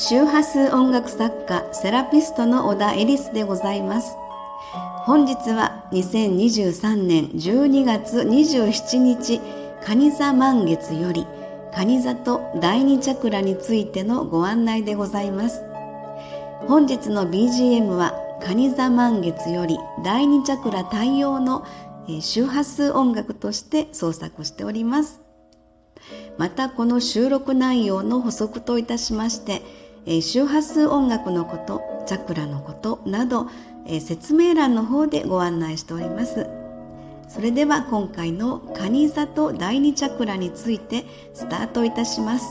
周波数音楽作家セラピストの小田エリスでございます。本日は2023年12月27日蟹座満月より蟹座と第二チャクラについてのご案内でございます。本日の BGM は蟹座満月より第二チャクラ対応の周波数音楽として創作しております。またこの収録内容の補足といたしまして周波数音楽のことチャクラのことなど説明欄の方でご案内しております。それでは今回のカニ座と第二チャクラについてスタートいたします。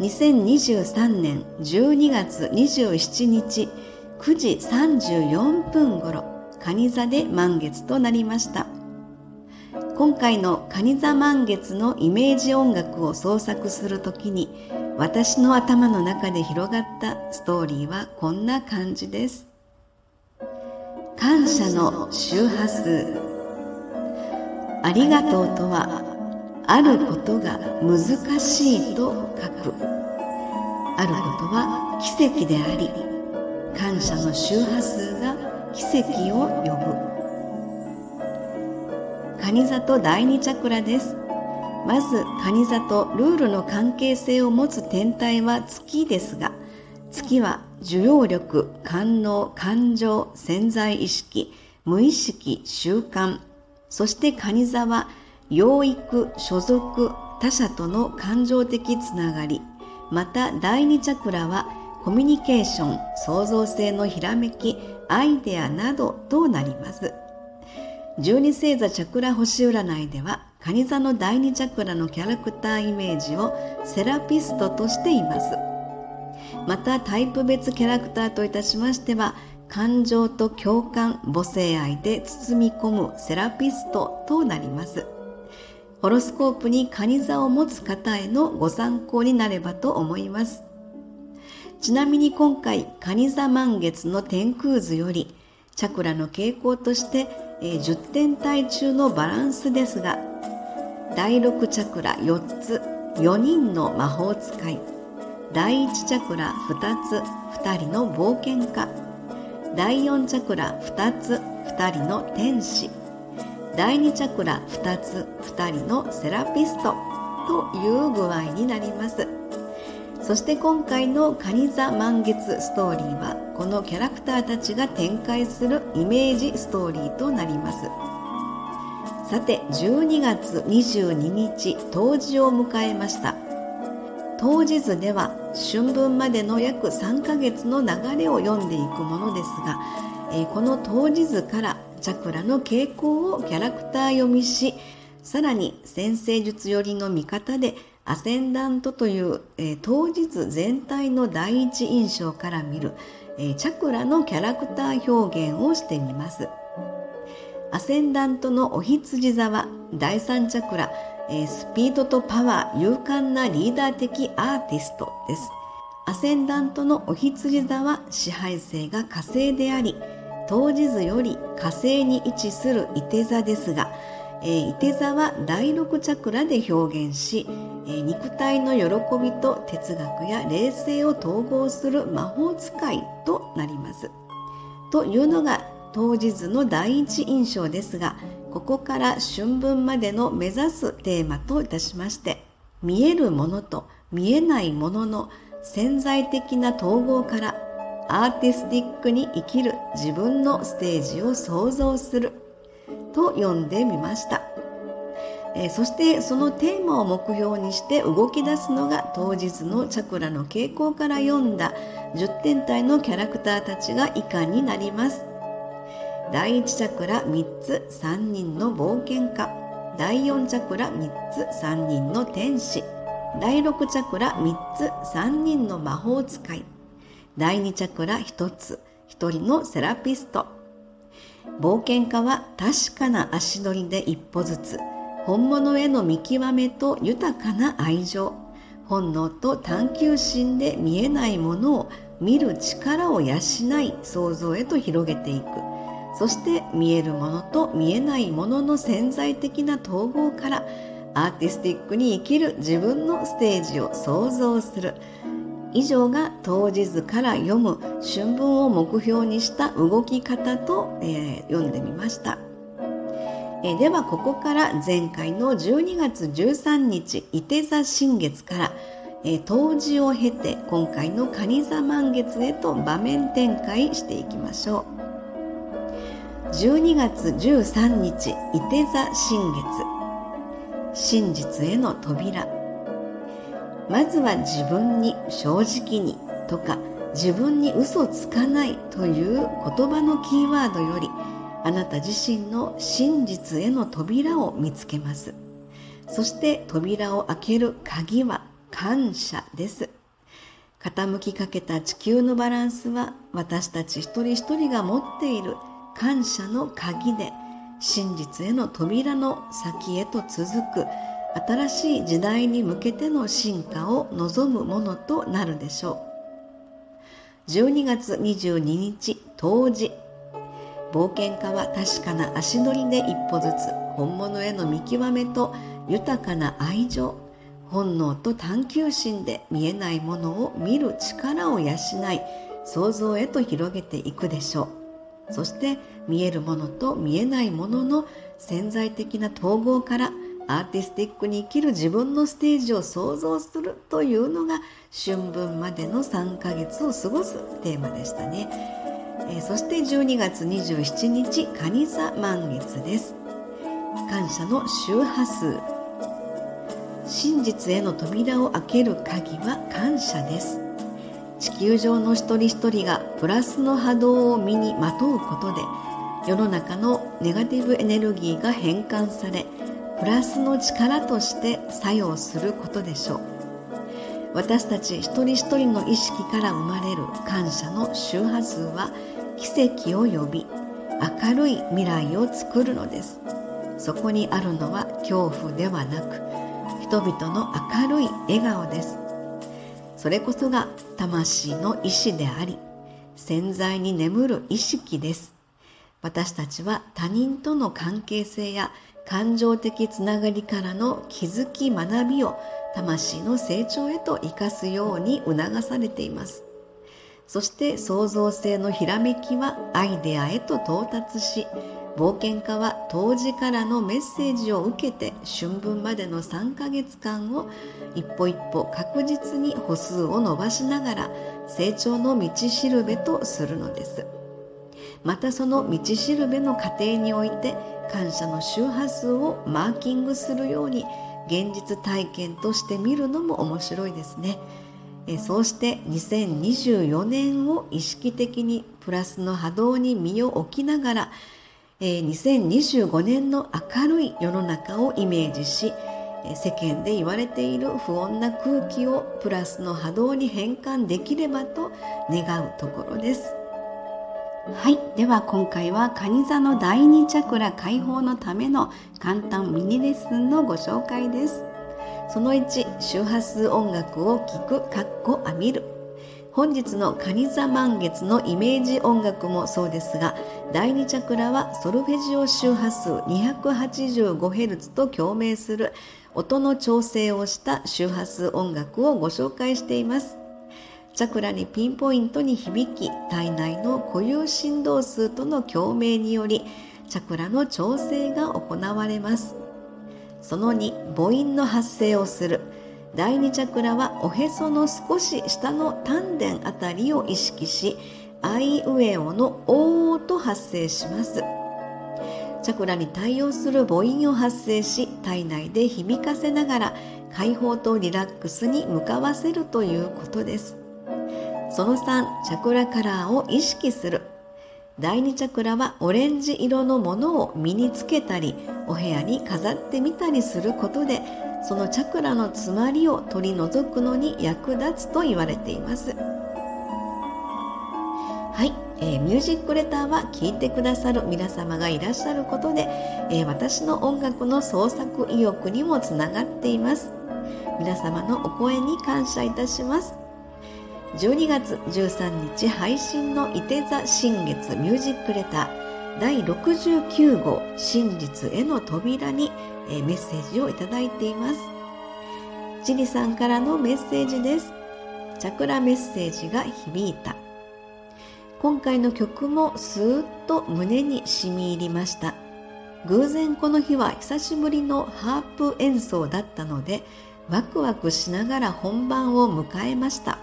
2023年12月27日9時34分頃蟹座で満月となりました。今回の蟹座満月のイメージ音楽を創作するときに私の頭の中で広がったストーリーはこんな感じです。感謝の周波数。ありがとうとはあることが難しいと書く。あることは奇跡であり感謝の周波数が奇跡を呼ぶ。蟹座と第二チャクラです。まず蟹座とルールの関係性を持つ天体は月ですが月は受容力官能感情潜在意識無意識習慣。そして蟹座は養育所属他者との感情的つながり。また第二チャクラはコミュニケーション創造性のひらめきアイデアなどとなります。十二星座チャクラ星占いでは蟹座の第二チャクラのキャラクターイメージをセラピストとしています。またタイプ別キャラクターといたしましては感情と共感母性愛で包み込むセラピストとなります。ホロスコープに蟹座を持つ方へのご参考になればと思います。ちなみに今回蟹座満月の天空図よりチャクラの傾向として、え10点体中のバランスですが第6チャクラ4つ4人の魔法使い。第1チャクラ2つ2人の冒険家。第4チャクラ2つ2人の天使。第2チャクラ2つ2人のセラピスト。という具合になります。そして今回のカニ座満月ストーリーはこのキャラクターたちが展開するイメージストーリーとなります。さて12月22日冬至を迎えました当日では春分までの約3ヶ月の流れを読んでいくものですが、え、この当日図からチャクラの傾向をキャラクター読みしさらに先生術寄りの見方でアセンダントという、えー、当日全体の第一印象から見る、えー、チャクラのキャラクター表現をしてみます。アセンダントのお羊座は第三チャクラ、えー、スピードとパワー、勇敢なリーダー的アーティストです。アセンダントのお羊座は支配性が火星であり、当日より火星に位置する伊手座ですが、えー、伊手座は第六チャクラで表現し、えー、肉体の喜びと哲学や霊性を統合する魔法使いとなります。というのが当日の第一印象ですがここから春分までの目指すテーマといたしまして見えるものと見えないものの潜在的な統合からアーティスティックに生きる自分のステージを想像すると読んでみました、え、そしてそのテーマを目標にして動き出すのが当日のチャクラの傾向から読んだ10点体のキャラクターたちが以下になります。第1チャクラ3つ3人の冒険家。第4チャクラ3つ3人の天使。第6チャクラ3つ3人の魔法使い。第2チャクラ1つ。1人のセラピスト。冒険家は確かな足取りで一歩ずつ。本物への見極めと豊かな愛情。本能と探求心で見えないものを見る力を養い想像へと広げていく。そして見えるものと見えないものの潜在的な統合からアーティスティックに生きる自分のステージを想像する以上が当日から読む春分を目標にした動き方と、えー、読んでみました。え、ではここから前回の12月13日伊手座新月から、え、冬至を経て今回の蟹座満月へと場面展開していきましょう。12月13日伊手座新月。真実への扉。まずは自分に正直にとか自分に嘘つかないという言葉のキーワードよりあなた自身の真実への扉を見つけます。そして扉を開ける鍵は感謝です。傾きかけた地球のバランスは私たち一人一人が持っている感謝の鍵で真実への扉の先へと続く新しい時代に向けての進化を望むものとなるでしょう。12月22日冬至。冒険家は確かな足取りで一歩ずつ本物への見極めと豊かな愛情本能と探求心で見えないものを見る力を養い想像へと広げていくでしょう。そして見えるものと見えないものの潜在的な統合からアーティスティックに生きる自分のステージを想像するというのが春分までの3ヶ月を過ごすテーマでしたね、えー、そして12月27日蟹座満月です。感謝の周波数。真実への扉を開ける鍵は感謝です。地球上の一人一人がプラスの波動を身にまとうことで世の中のネガティブエネルギーが変換されプラスの力として作用することでしょう。私たち一人一人の意識から生まれる感謝の周波数は奇跡を呼び明るい未来を作るのです。そこにあるのは恐怖ではなく人々の明るい笑顔です。それこそが魂の意志であり潜在に眠る意識です。私たちは他人との関係性や感情的つながりからの気づき学びを魂の成長へと生かすように促されています。そして創造性のひらめきはアイデアへと到達し冒険家は当時からのメッセージを受けて春分までの3ヶ月間を一歩一歩確実に歩数を伸ばしながら成長の道しるべとするのですまたその道しるべの過程において感謝の周波数をマーキングするように現実体験として見るのも面白いですね。そうして2024年を意識的にプラスの波動に身を置きながら、え2025年の明るい世の中をイメージし世間で言われている不穏な空気をプラスの波動に変換できればと願うところです。はい、では今回は蟹座の第二チャクラ解放のための簡単ミニレッスンのご紹介です。その1、周波数音楽を聴く、かっこあみる。本日の蟹座満月のイメージ音楽もそうですが、第二チャクラはソルフェジオ周波数 285Hz と共鳴する音の調整をした周波数音楽をご紹介しています。チャクラにピンポイントに響き体内の固有振動数との共鳴によりチャクラの調整が行われますその2母音の発生をする第2チャクラはおへその少し下の丹田あたりを意識しアイウェオの「おー」と発生します。チャクラに対応する母音を発生し体内で響かせながら解放とリラックスに向かわせるということです。その3チャクラカラーを意識する。第2チャクラはオレンジ色のものを身につけたりお部屋に飾ってみたりすることでそのチャクラの詰まりを取り除くのに役立つと言われています。はい、えー、ミュージックレターは聴いてくださる皆様がいらっしゃることで、えー、私の音楽の創作意欲にもつながっています。皆様のお声に感謝いたします。12月13日配信の伊手座新月ミュージックレター第69号真実への扉にえメッセージをいただいています。ジリさんからのメッセージです。チャクラメッセージが響いた今回の曲もスーッと胸に染み入りました偶然この日は久しぶりのハープ演奏だったのでワクワクしながら本番を迎えました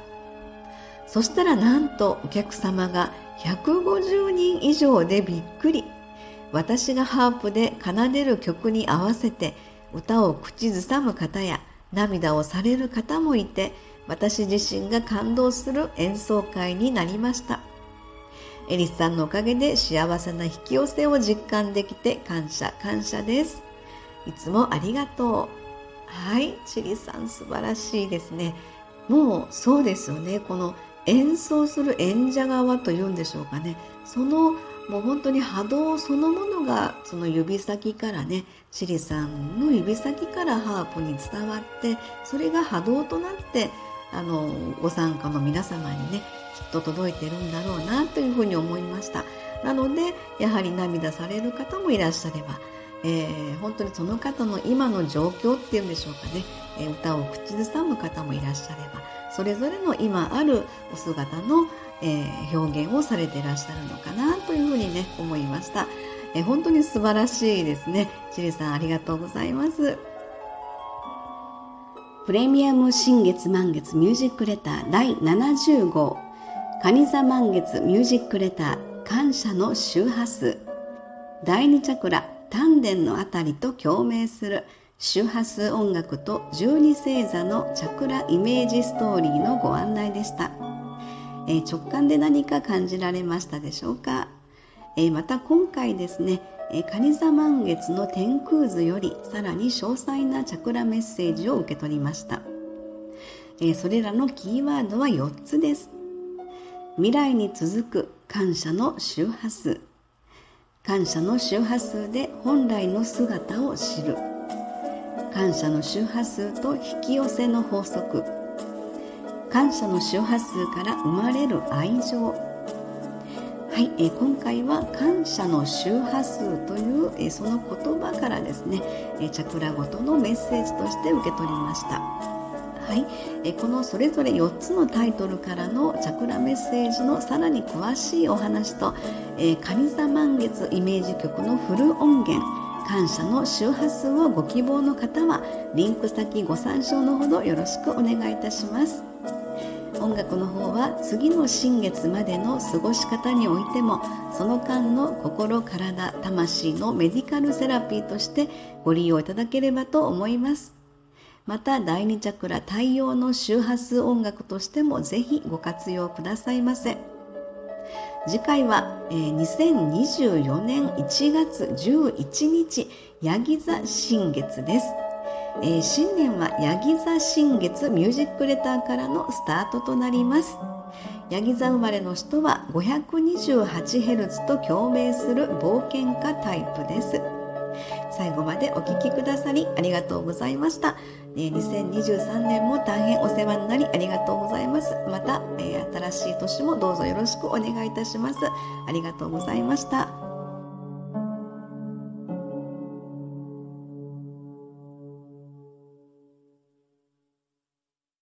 そしたらなんとお客様が150人以上でびっくり。私がハープで奏でる曲に合わせて歌を口ずさむ方や涙をされる方もいて私自身が感動する演奏会になりました。エリスさんのおかげで幸せな引き寄せを実感できて感謝感謝です。いつもありがとう。はいチリさん素晴らしいですね。もうそうですよね。この演奏する演者側というんでしょうかね。そのもう本当に波動そのものがその指先からねシリさんの指先からハープに伝わってそれが波動となってあのご参加の皆様にねきっと届いてるんだろうなというふうに思いました。なのでやはり涙される方もいらっしゃれば、えー、本当にその方の今の状況っていうんでしょうかね、え歌を口ずさむ方もいらっしゃればそれぞれの今あるお姿の、えー、表現をされていらっしゃるのかなというふうにね思いました、えー、本当に素晴らしいですね。チリさんありがとうございます。プレミアム新月満月ミュージックレター第70号。蟹座満月ミュージックレター感謝の周波数。第二チャクラ丹田のあたりと共鳴する。周波数音楽と十二星座のチャクライメージストーリーのご案内でした、えー、直感で何か感じられましたでしょうか、えー、また今回ですね蟹座満月の天空図よりさらに詳細なチャクラメッセージを受け取りました、それらのキーワードは4つです。未来に続く感謝の周波数。感謝の周波数で本来の姿を知る。感謝の周波数と引き寄せの法則感謝の周波数から生まれる愛情はい、え今回は感謝の周波数という、えその言葉からですね、えチャクラごとのメッセージとして受け取りました。はい、えこのそれぞれ4つのタイトルからのチャクラメッセージのさらに詳しいお話と、えー、神座満月イメージ曲のフル音源感謝の周波数をご希望の方はリンク先ご参照のほどよろしくお願いいたします音楽の方は次の新月までの過ごし方においてもその間の心体魂のメディカルセラピーとしてご利用いただければと思いますまた第2チャクラ太陽の周波数音楽としてもぜひご活用くださいませ。次回は、えー、2024年1月11日ヤギ座新月です、えー、新年はヤギ座新月ミュージックレターからのスタートとなります。ヤギ座生まれの人は 528Hz と共鳴する冒険家タイプです。最後までお聴きくださりありがとうございました。え2023年も大変お世話になりありがとうございます。また、え新しい年もどうぞよろしくお願いいたします。ありがとうございました。